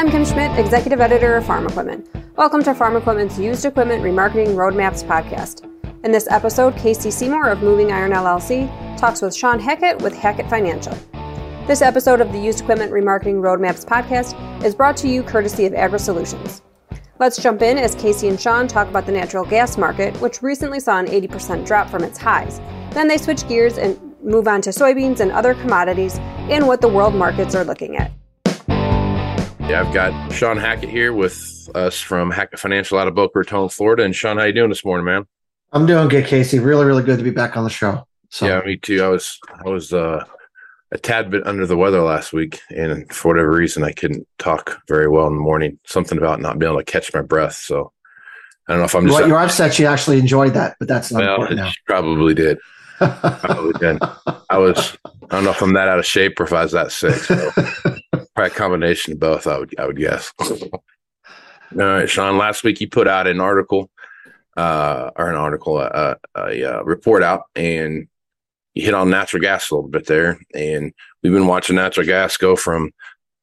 I'm Kim Schmidt, Executive Editor of Farm Equipment. Welcome to Farm Equipment's Used Equipment Remarketing Roadmaps podcast. In this episode, Casey Seymour of Moving Iron LLC talks with Sean Hackett with Hackett Financial. This episode of the Used Equipment Remarketing Roadmaps podcast is brought to you courtesy of Agri Solutions. Let's jump in as Casey and Sean talk about the natural gas market, which recently saw an 80% drop from its highs. Then they switch gears and move on to soybeans and other commodities and what the world markets are looking at. Yeah, I've got Sean Hackett here with us from Hackett Financial out of Boca Raton, Florida. And Sean, how you doing this morning, man? I'm doing good, Casey. Really, really good to be back on the show. So. Yeah, me too. I was I was uh, a tad bit under the weather last week, and for whatever reason, I couldn't talk very well in the morning. Something about not being able to catch my breath. So I don't know if I'm just. Well, your wife said she actually enjoyed that, but that's not well, important now. She probably did. probably did. I was. I don't know if I'm that out of shape or if I was that sick. So probably combination of both. I would. I would guess. All right, Sean. Last week you put out an article, uh, or an article, uh, a, a, a report out, and you hit on natural gas a little bit there, and we've been watching natural gas go from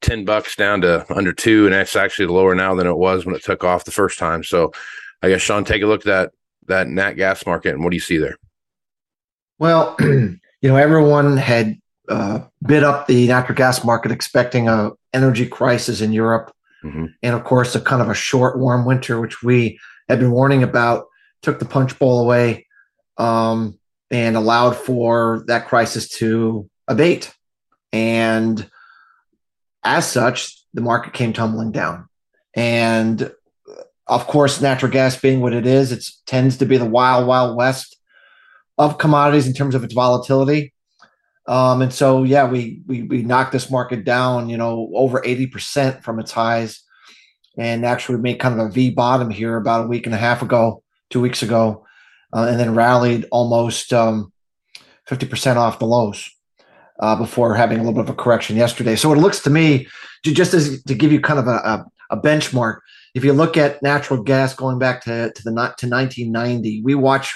ten bucks down to under two, and that's actually lower now than it was when it took off the first time. So, I guess Sean, take a look at that that nat gas market, and what do you see there? Well, you know, everyone had uh, bid up the natural gas market, expecting a energy crisis in Europe, mm-hmm. and of course, a kind of a short, warm winter, which we had been warning about, took the punch bowl away. Um, and allowed for that crisis to abate. And as such, the market came tumbling down. And of course, natural gas being what it is, it tends to be the wild, wild west of commodities in terms of its volatility. Um, and so, yeah, we, we we knocked this market down, you know, over eighty percent from its highs, and actually made kind of a V bottom here about a week and a half ago, two weeks ago, uh, and then rallied almost um, 50% off the lows uh, before having a little bit of a correction yesterday. So it looks to me, just as to give you kind of a, a, a benchmark, if you look at natural gas going back to, to the not to 1990, we watch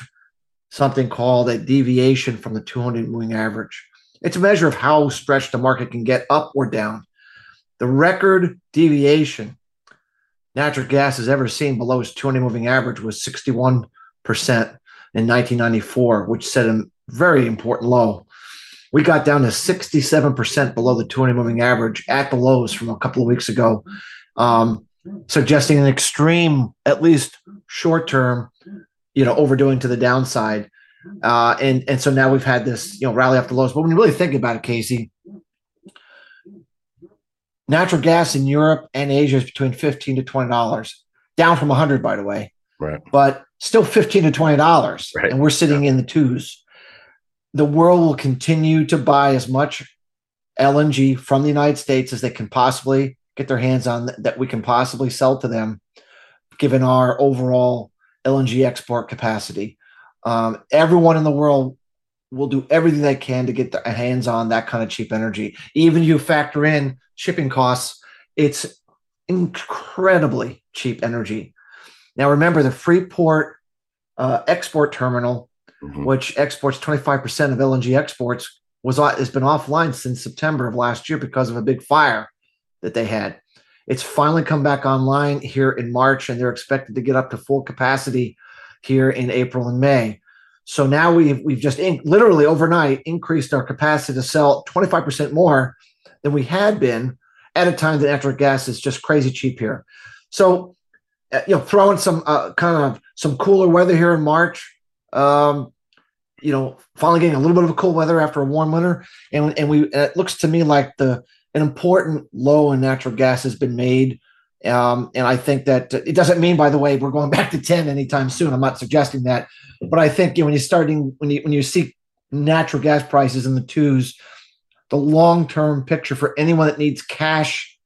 something called a deviation from the 200 moving average. It's a measure of how stretched the market can get up or down. The record deviation natural gas has ever seen below its 200 moving average was 61% in 1994, which set a very important low. We got down to 67% below the 200 moving average at the lows from a couple of weeks ago, um, suggesting an extreme, at least short term, you know, overdoing to the downside. Uh, and and so now we've had this, you know, rally the lows. But when you really think about it, Casey, natural gas in Europe and Asia is between 15 to 20 dollars, down from 100, by the way. Right. But still 15 to 20 dollars right. and we're sitting yeah. in the twos the world will continue to buy as much lng from the united states as they can possibly get their hands on that we can possibly sell to them given our overall lng export capacity um, everyone in the world will do everything they can to get their hands on that kind of cheap energy even you factor in shipping costs it's incredibly cheap energy now, remember the Freeport uh, export terminal, mm-hmm. which exports 25% of LNG exports, was has been offline since September of last year because of a big fire that they had. It's finally come back online here in March, and they're expected to get up to full capacity here in April and May. So now we've we've just in, literally overnight increased our capacity to sell 25% more than we had been at a time that natural gas is just crazy cheap here. So uh, you know, throwing some uh, kind of some cooler weather here in March. Um, you know, finally getting a little bit of a cool weather after a warm winter, and and we it looks to me like the an important low in natural gas has been made. Um, and I think that it doesn't mean, by the way, we're going back to ten anytime soon. I'm not suggesting that, but I think you know, when you're starting when you when you see natural gas prices in the twos, the long term picture for anyone that needs cash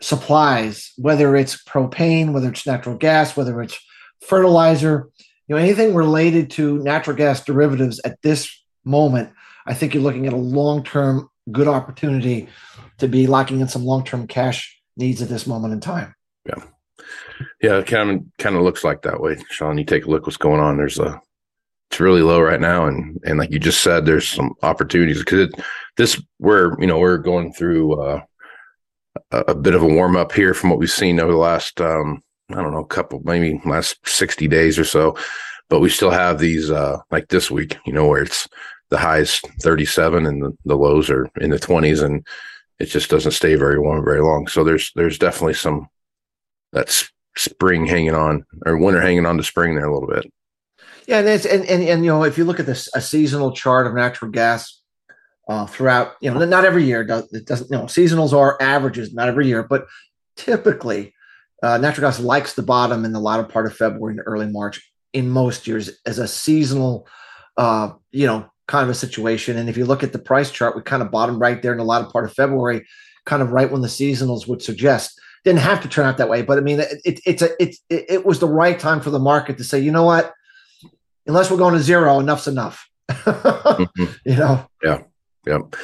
supplies, whether it's propane, whether it's natural gas, whether it's fertilizer, you know, anything related to natural gas derivatives at this moment, I think you're looking at a long-term good opportunity to be locking in some long-term cash needs at this moment in time. Yeah. Yeah, it kind of kind of looks like that way. Sean, you take a look what's going on. There's a it's really low right now and and like you just said there's some opportunities because this we're you know we're going through uh a, a bit of a warm up here from what we've seen over the last um, I don't know, couple maybe last sixty days or so. But we still have these uh, like this week, you know, where it's the highs 37 and the, the lows are in the 20s and it just doesn't stay very warm very long. So there's there's definitely some that's spring hanging on or winter hanging on to spring there a little bit. Yeah and it's and, and, and you know if you look at this a seasonal chart of natural gas uh, throughout you know not every year does it doesn't you know seasonals are averages not every year but typically uh, natural gas likes the bottom in the latter part of february and early march in most years as a seasonal uh, you know kind of a situation. And if you look at the price chart, we kind of bottomed right there in a lot of part of February, kind of right when the seasonals would suggest. Didn't have to turn out that way, but I mean, it, it, it's a it's it, it was the right time for the market to say, you know what, unless we're going to zero, enough's enough. mm-hmm. You know. Yeah. Yep.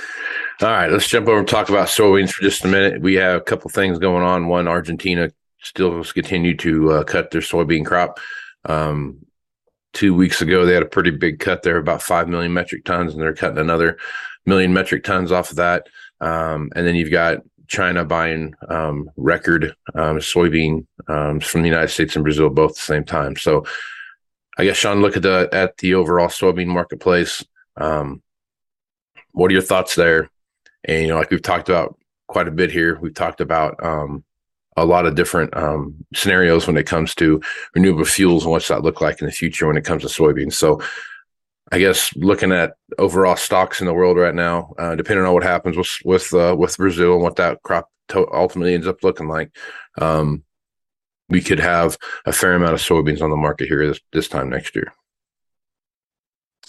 All right, let's jump over and talk about soybeans for just a minute. We have a couple things going on. One, Argentina still continue to uh, cut their soybean crop. Um, two weeks ago, they had a pretty big cut there, about 5 million metric tons, and they're cutting another million metric tons off of that. Um, and then you've got China buying um, record um, soybean um, from the United States and Brazil both at the same time. So I guess Sean, look at the at the overall soybean marketplace. Um, what are your thoughts there? And you know, like we've talked about quite a bit here, we've talked about um, a lot of different um, scenarios when it comes to renewable fuels and what's that look like in the future when it comes to soybeans. So, I guess looking at overall stocks in the world right now, uh, depending on what happens with with uh, with Brazil and what that crop to- ultimately ends up looking like, um, we could have a fair amount of soybeans on the market here this, this time next year.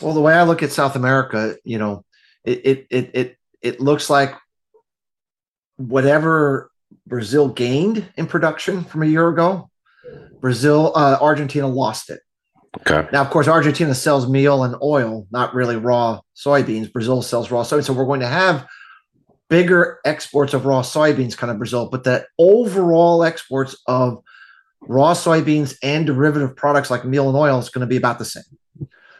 Well, the way I look at South America, you know, it it it it, it looks like whatever Brazil gained in production from a year ago. Brazil, uh, Argentina lost it. Okay. Now, of course, Argentina sells meal and oil, not really raw soybeans. Brazil sells raw soybeans. So we're going to have bigger exports of raw soybeans kind of Brazil, but the overall exports of raw soybeans and derivative products like meal and oil is going to be about the same.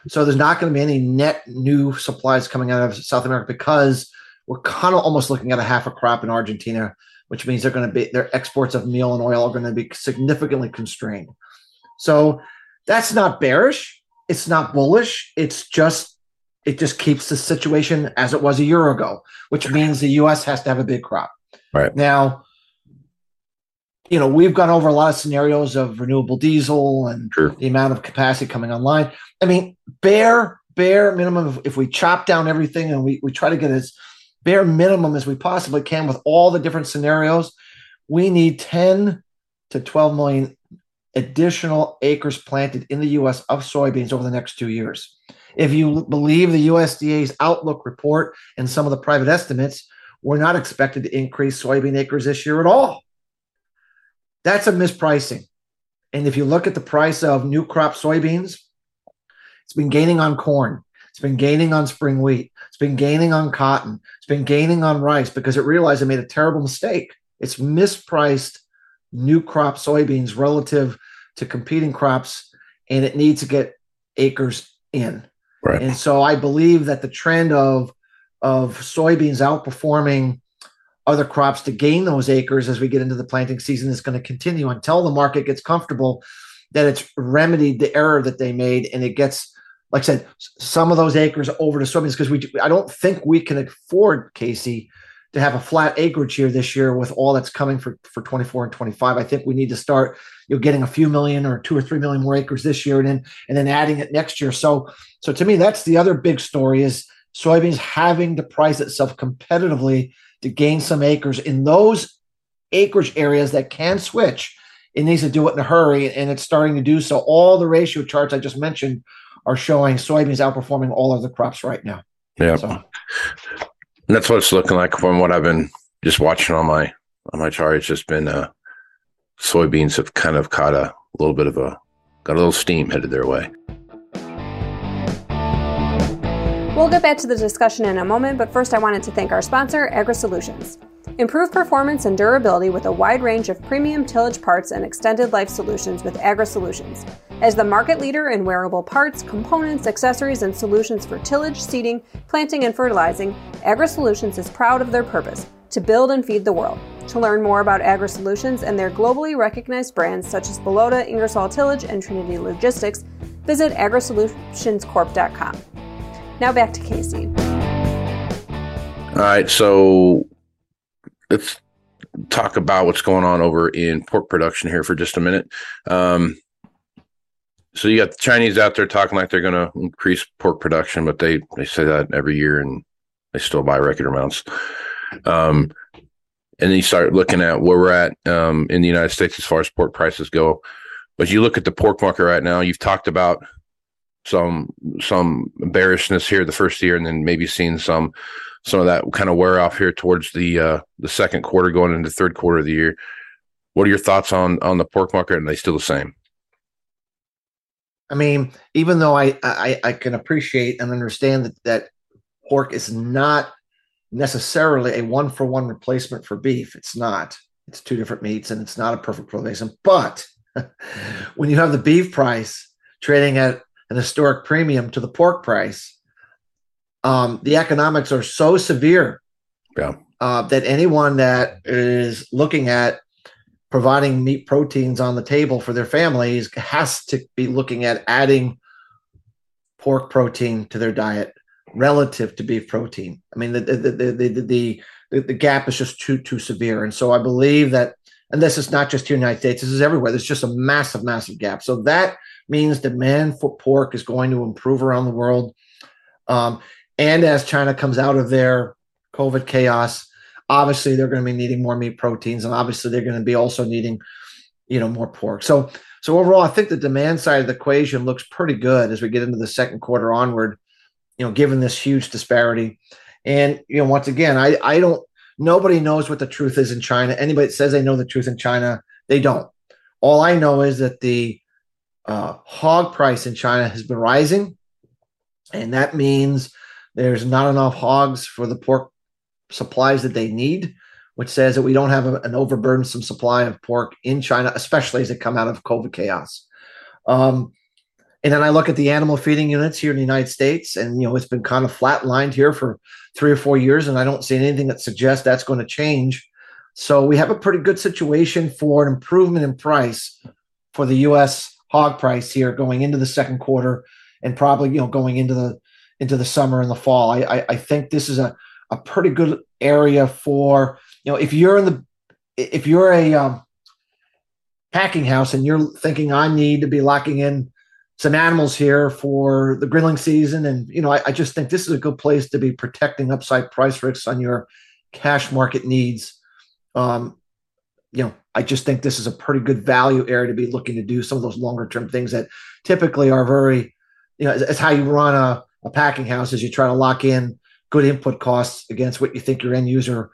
So there's not going to be any net new supplies coming out of South America because we're kind of almost looking at a half a crop in Argentina which means they're going to be their exports of meal and oil are going to be significantly constrained. So that's not bearish. It's not bullish. It's just it just keeps the situation as it was a year ago, which means the U.S. has to have a big crop. Right now, you know we've gone over a lot of scenarios of renewable diesel and sure. the amount of capacity coming online. I mean, bare bare minimum. If we chop down everything and we we try to get as bare minimum as we possibly can with all the different scenarios, we need 10 to 12 million additional acres planted in the US of soybeans over the next two years. If you believe the USDA's outlook report and some of the private estimates, we're not expected to increase soybean acres this year at all. That's a mispricing. And if you look at the price of new crop soybeans, it's been gaining on corn. It's been gaining on spring wheat. It's been gaining on cotton. It's been gaining on rice because it realized it made a terrible mistake. It's mispriced new crop soybeans relative to competing crops, and it needs to get acres in. Right. And so I believe that the trend of of soybeans outperforming other crops to gain those acres as we get into the planting season is going to continue until the market gets comfortable that it's remedied the error that they made and it gets like I said, some of those acres over to soybeans because we I don't think we can afford Casey to have a flat acreage here this year with all that's coming for for 24 and 25. I think we need to start you know getting a few million or two or three million more acres this year and then and then adding it next year. So so to me that's the other big story is soybeans having to price itself competitively to gain some acres in those acreage areas that can switch. It needs to do it in a hurry and it's starting to do so. All the ratio charts I just mentioned are showing soybeans outperforming all other crops right now. Yeah. So. that's what it's looking like from what I've been just watching on my on my chart. It's just been uh soybeans have kind of caught a little bit of a got a little steam headed their way. We'll get back to the discussion in a moment, but first I wanted to thank our sponsor, Agri Solutions. Improve performance and durability with a wide range of premium tillage parts and extended life solutions with Agri Solutions. As the market leader in wearable parts, components, accessories, and solutions for tillage, seeding, planting, and fertilizing, Agri Solutions is proud of their purpose to build and feed the world. To learn more about Agri Solutions and their globally recognized brands such as Bellota, Ingersoll Tillage, and Trinity Logistics, visit agrisolutionscorp.com. Now back to Casey. All right, so let's talk about what's going on over in pork production here for just a minute. Um, so you got the Chinese out there talking like they're going to increase pork production, but they they say that every year and they still buy record amounts. Um, and then you start looking at where we're at um, in the United States as far as pork prices go. But you look at the pork market right now. You've talked about some some bearishness here the first year, and then maybe seeing some some of that kind of wear off here towards the uh, the second quarter, going into third quarter of the year. What are your thoughts on on the pork market? And they still the same? I mean, even though I, I, I can appreciate and understand that, that pork is not necessarily a one for one replacement for beef, it's not. It's two different meats and it's not a perfect replacement. But when you have the beef price trading at an historic premium to the pork price, um, the economics are so severe yeah. uh, that anyone that is looking at providing meat proteins on the table for their families has to be looking at adding pork protein to their diet relative to beef protein. I mean, the the the the, the, the, gap is just too too severe, and so I believe that. And this is not just here in the United States; this is everywhere. There's just a massive, massive gap. So that means demand for pork is going to improve around the world. Um, and as China comes out of their COVID chaos, obviously they're going to be needing more meat proteins and obviously they're going to be also needing you know more pork. So so overall i think the demand side of the equation looks pretty good as we get into the second quarter onward you know given this huge disparity. And you know once again i i don't nobody knows what the truth is in china. Anybody says they know the truth in china they don't. All i know is that the uh, hog price in china has been rising and that means there's not enough hogs for the pork supplies that they need, which says that we don't have a, an overburdensome supply of pork in China, especially as they come out of COVID chaos. Um, and then I look at the animal feeding units here in the United States, and you know it's been kind of flatlined here for three or four years, and I don't see anything that suggests that's going to change. So we have a pretty good situation for an improvement in price for the U.S. hog price here going into the second quarter, and probably you know going into the into the summer and the fall. I I, I think this is a a pretty good area for you know if you're in the if you're a um, packing house and you're thinking I need to be locking in some animals here for the grilling season, and you know I, I just think this is a good place to be protecting upside price risks on your cash market needs. Um, you know, I just think this is a pretty good value area to be looking to do some of those longer term things that typically are very, you know, it's how you run a, a packing house is you try to lock in good input costs against what you think your end user,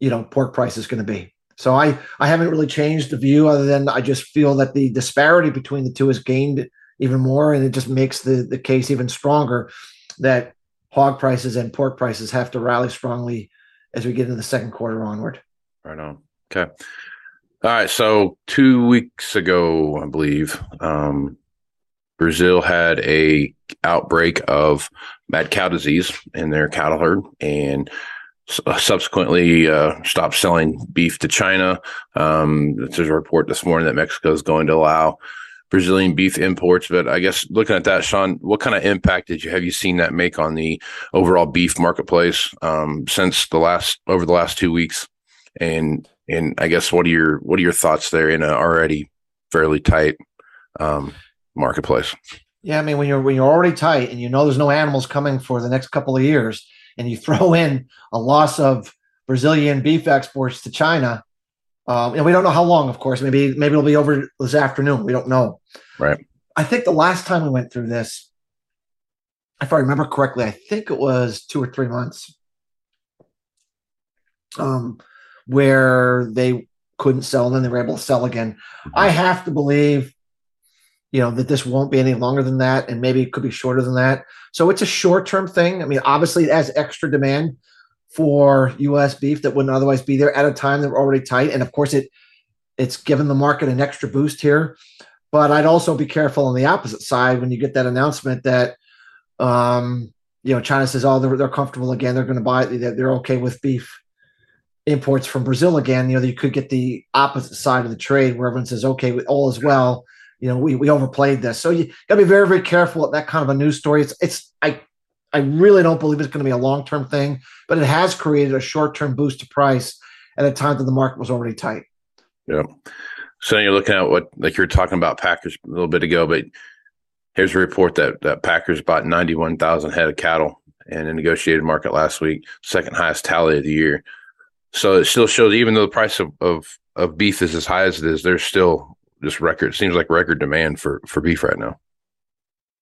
you know, pork price is going to be. So I I haven't really changed the view other than I just feel that the disparity between the two has gained even more, and it just makes the the case even stronger that hog prices and pork prices have to rally strongly as we get into the second quarter onward. Right on. Okay. All right. So two weeks ago, I believe, um, Brazil had a outbreak of mad cow disease in their cattle herd and uh, subsequently uh, stopped selling beef to China. Um, there's a report this morning that Mexico is going to allow Brazilian beef imports. But I guess looking at that, Sean, what kind of impact did you have you seen that make on the overall beef marketplace um, since the last over the last two weeks? And and I guess what are your what are your thoughts there in a already fairly tight um, marketplace? Yeah, I mean when you're when you're already tight and you know there's no animals coming for the next couple of years, and you throw in a loss of Brazilian beef exports to China, um, and we don't know how long, of course. Maybe maybe it'll be over this afternoon. We don't know. Right. I think the last time we went through this, if I remember correctly, I think it was two or three months, um, where they couldn't sell and then they were able to sell again. Mm-hmm. I have to believe you know that this won't be any longer than that and maybe it could be shorter than that. So it's a short term thing. I mean obviously it has extra demand for us beef that wouldn't otherwise be there at a time that we're already tight. And of course it it's given the market an extra boost here. But i'd also be careful on the opposite side when you get that announcement that um you know china says oh they're, they're comfortable again. They're going to buy they're, they're okay with beef imports from Brazil again, you know, you could get the opposite side of the trade where everyone says, okay, all is well. You know, we, we overplayed this. So you got to be very, very careful at that kind of a news story. It's, it's, I, I really don't believe it's going to be a long term thing, but it has created a short term boost to price at a time that the market was already tight. Yeah. So you're looking at what, like you were talking about Packers a little bit ago, but here's a report that, that Packers bought 91,000 head of cattle in a negotiated market last week, second highest tally of the year. So it still shows, even though the price of, of, of beef is as high as it is, there's still just record, seems like record demand for, for beef right now.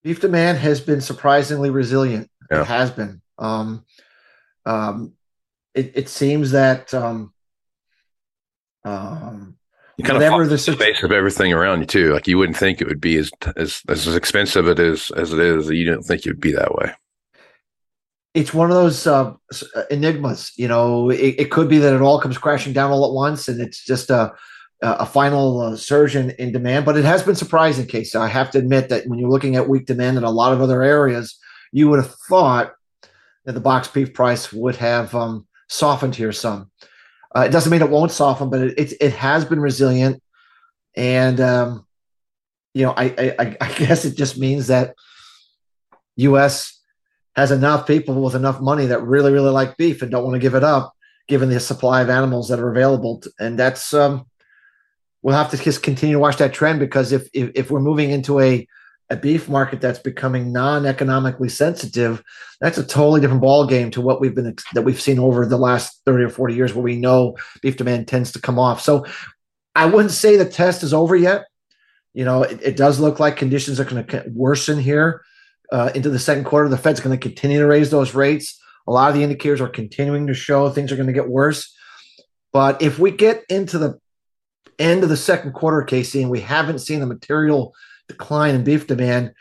Beef demand has been surprisingly resilient. Yeah. It has been. Um, um, it, it seems that um, um, you kind of the space of everything around you too. Like you wouldn't think it would be as as as expensive it is as it is. You didn't think it would be that way it's one of those uh, uh, enigmas. You know, it, it, could be that it all comes crashing down all at once, and it's just a a final uh, surge in, in demand. But it has been surprising, Casey. I have to admit that when you're looking at weak demand in a lot of other areas, you would have thought that the box beef price would have um, softened here some. Uh, it doesn't mean it won't soften, but it it, it has been resilient, and um, you know, I, I I guess it just means that U.S has enough people with enough money that really, really like beef and don't want to give it up, given the supply of animals that are available. And that's um, we'll have to just continue to watch that trend because if if, if we're moving into a a beef market that's becoming non-economically sensitive, that's a totally different ball game to what we've been that we've seen over the last 30 or 40 years where we know beef demand tends to come off. So I wouldn't say the test is over yet. You know, it, it does look like conditions are going to worsen here uh, into the second quarter. The Fed's going to continue to raise those rates. A lot of the indicators are continuing to show things are going to get worse. But if we get into the end of the second quarter, Casey, and we haven't seen a material decline in beef demand,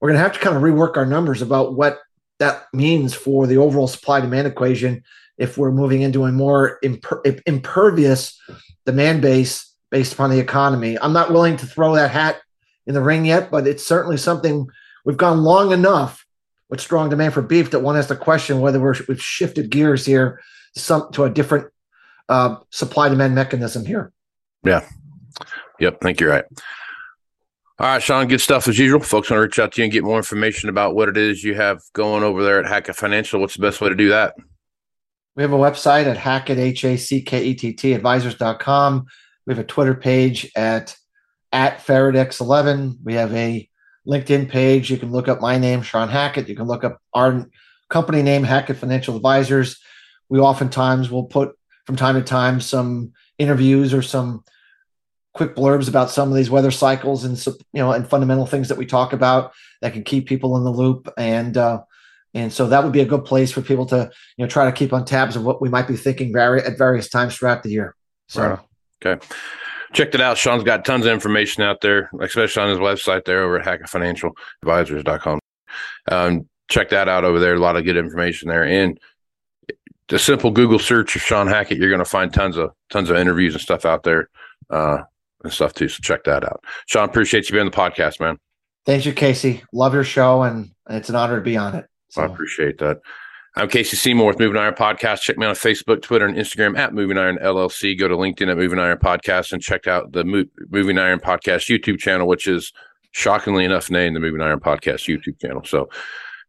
we're going to have to kind of rework our numbers about what that means for the overall supply demand equation if we're moving into a more imper- impervious demand base based upon the economy. I'm not willing to throw that hat in the ring yet, but it's certainly something we've gone long enough with strong demand for beef that one has to question whether we have shifted gears here some to a different uh, supply demand mechanism here. Yeah. Yep. I think you're right. All right, Sean, good stuff as usual. Folks want to reach out to you and get more information about what it is you have going over there at Hackett Financial. What's the best way to do that? We have a website at Hackett, H A C K E T T, advisors.com. We have a Twitter page at at FaradX11. We have a LinkedIn page. You can look up my name, Sean Hackett. You can look up our company name, Hackett Financial Advisors. We oftentimes will put from time to time some interviews or some quick blurbs about some of these weather cycles and you know and fundamental things that we talk about that can keep people in the loop and uh, and so that would be a good place for people to you know try to keep on tabs of what we might be thinking vari- at various times throughout the year. So okay checked it out. Sean's got tons of information out there, especially on his website there over at hackettfinancialadvisors.com. Um, check that out over there. A lot of good information there. And a simple Google search of Sean Hackett, you're going to find tons of tons of interviews and stuff out there uh, and stuff too. So check that out. Sean, appreciate you being on the podcast, man. Thank you, Casey. Love your show, and it's an honor to be on it. So. I appreciate that. I'm Casey Seymour with Moving Iron Podcast. Check me out on Facebook, Twitter, and Instagram at Moving Iron LLC. Go to LinkedIn at Moving Iron Podcast and check out the Mo- Moving Iron Podcast YouTube channel, which is shockingly enough named the Moving Iron Podcast YouTube channel. So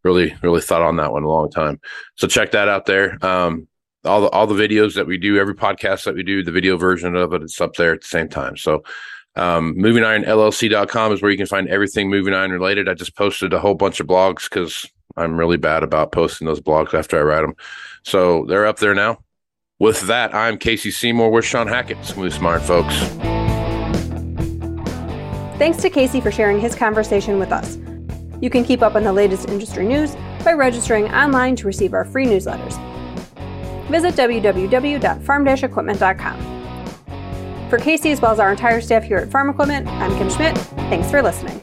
really, really thought on that one a long time. So check that out there. Um, all the all the videos that we do, every podcast that we do, the video version of it, it's up there at the same time. So um, movingironllc.com is where you can find everything moving iron related. I just posted a whole bunch of blogs because I'm really bad about posting those blogs after I write them. So they're up there now. With that, I'm Casey Seymour with Sean Hackett. Smooth Smart, folks. Thanks to Casey for sharing his conversation with us. You can keep up on the latest industry news by registering online to receive our free newsletters. Visit www.farm-equipment.com. For Casey as well as our entire staff here at Farm Equipment, I'm Kim Schmidt. Thanks for listening.